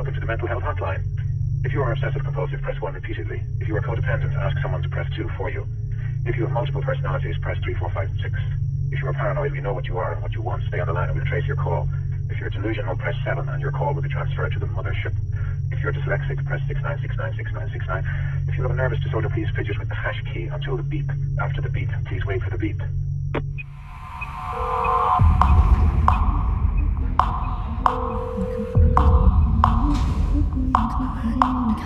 welcome to the mental health hotline. If you are obsessive compulsive, press 1 repeatedly. If you are codependent, ask someone to press 2 for you. If you have multiple personalities, press 3, 4, 5, and 6. If you are paranoid, we know what you are and what you want. Stay on the line and we'll trace your call. If you're delusional, press 7 and your call will be transferred to the mothership. If you're dyslexic, press 69696969. If you have a nervous disorder, please fidget with the hash key until the beep. After the beep, please wait for the beep.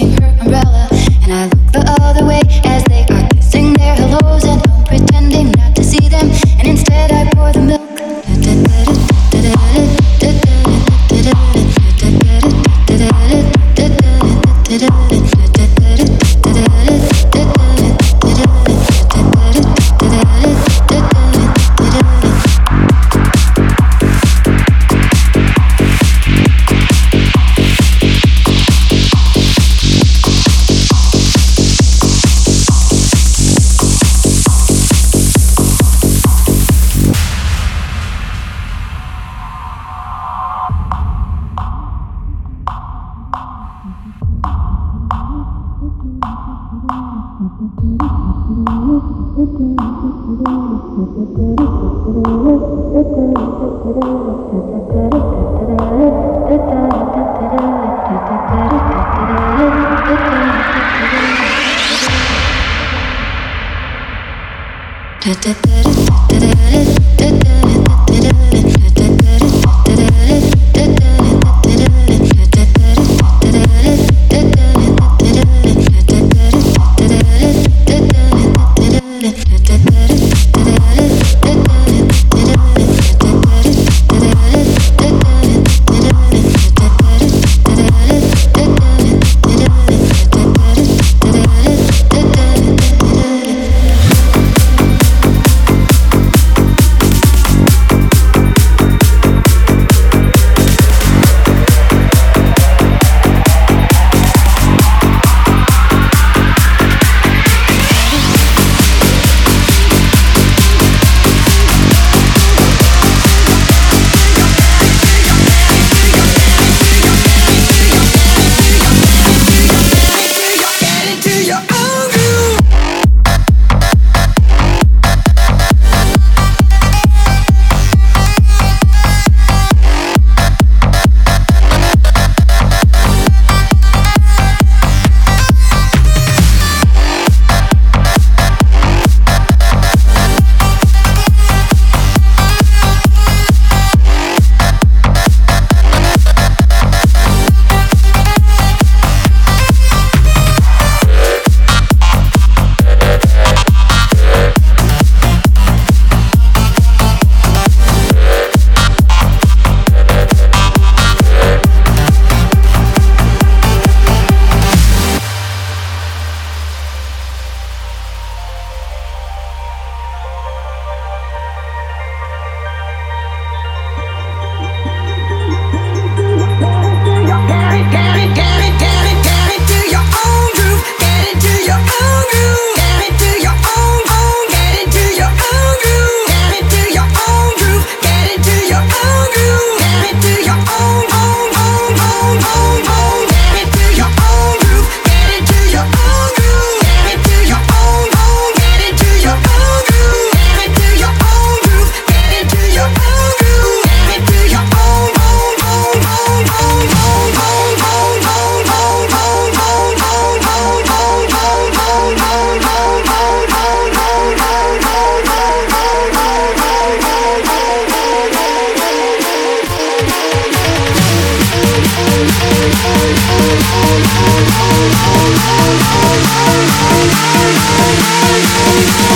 is her umbrella, and I look the other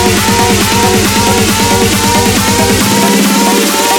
Thank you.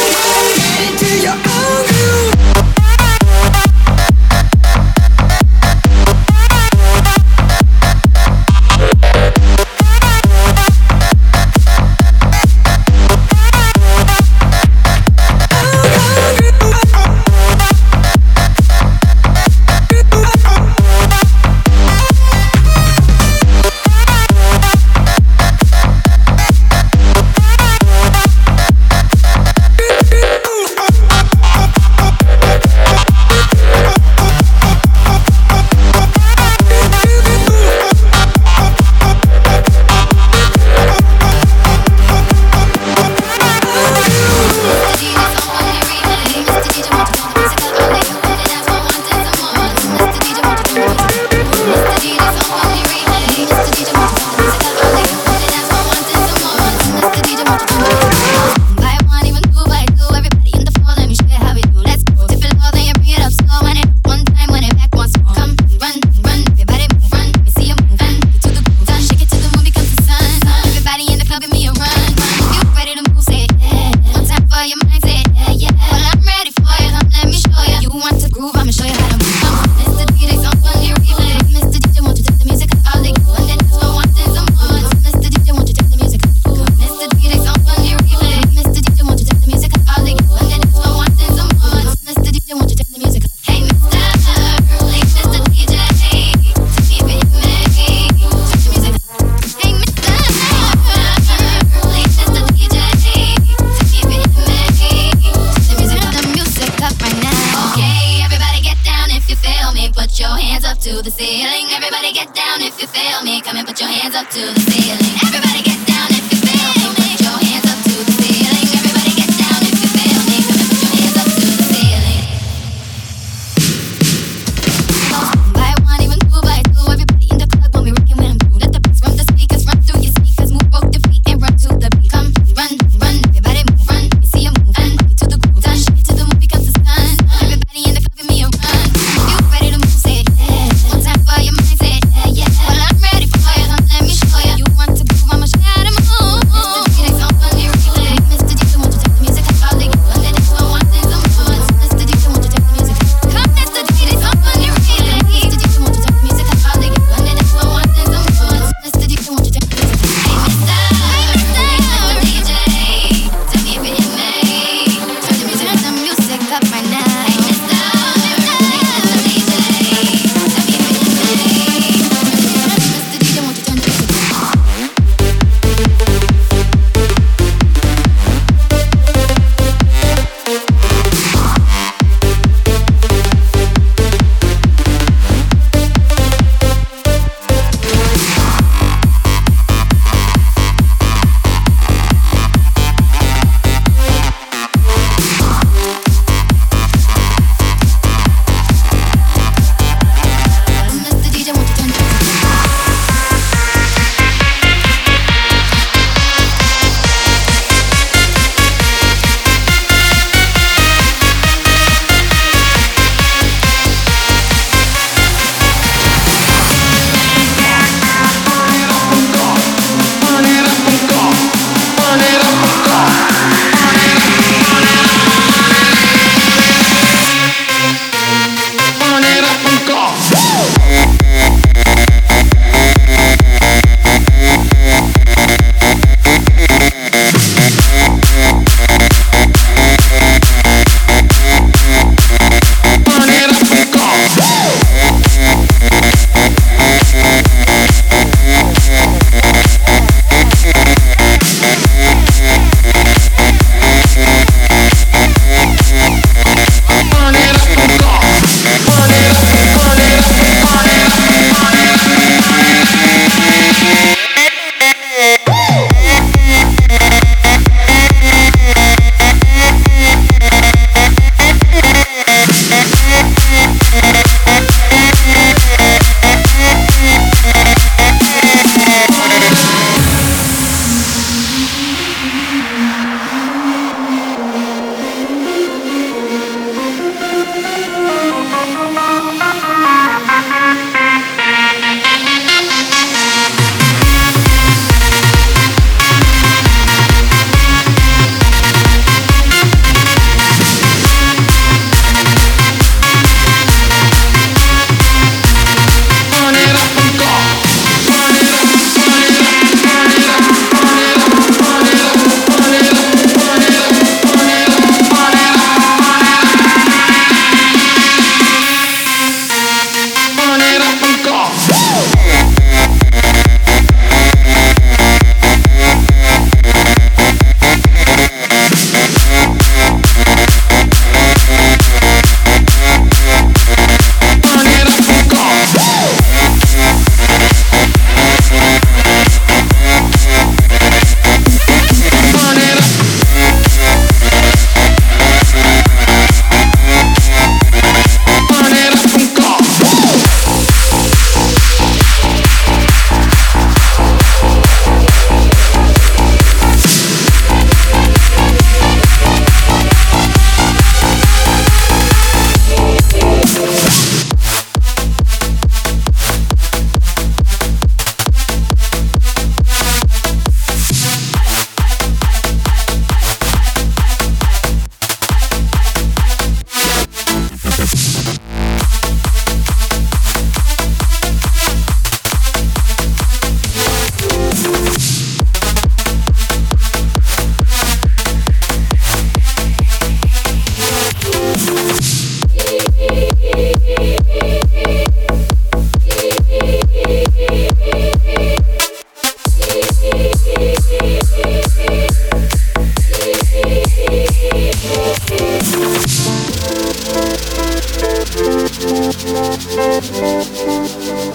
We'll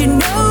you know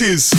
is.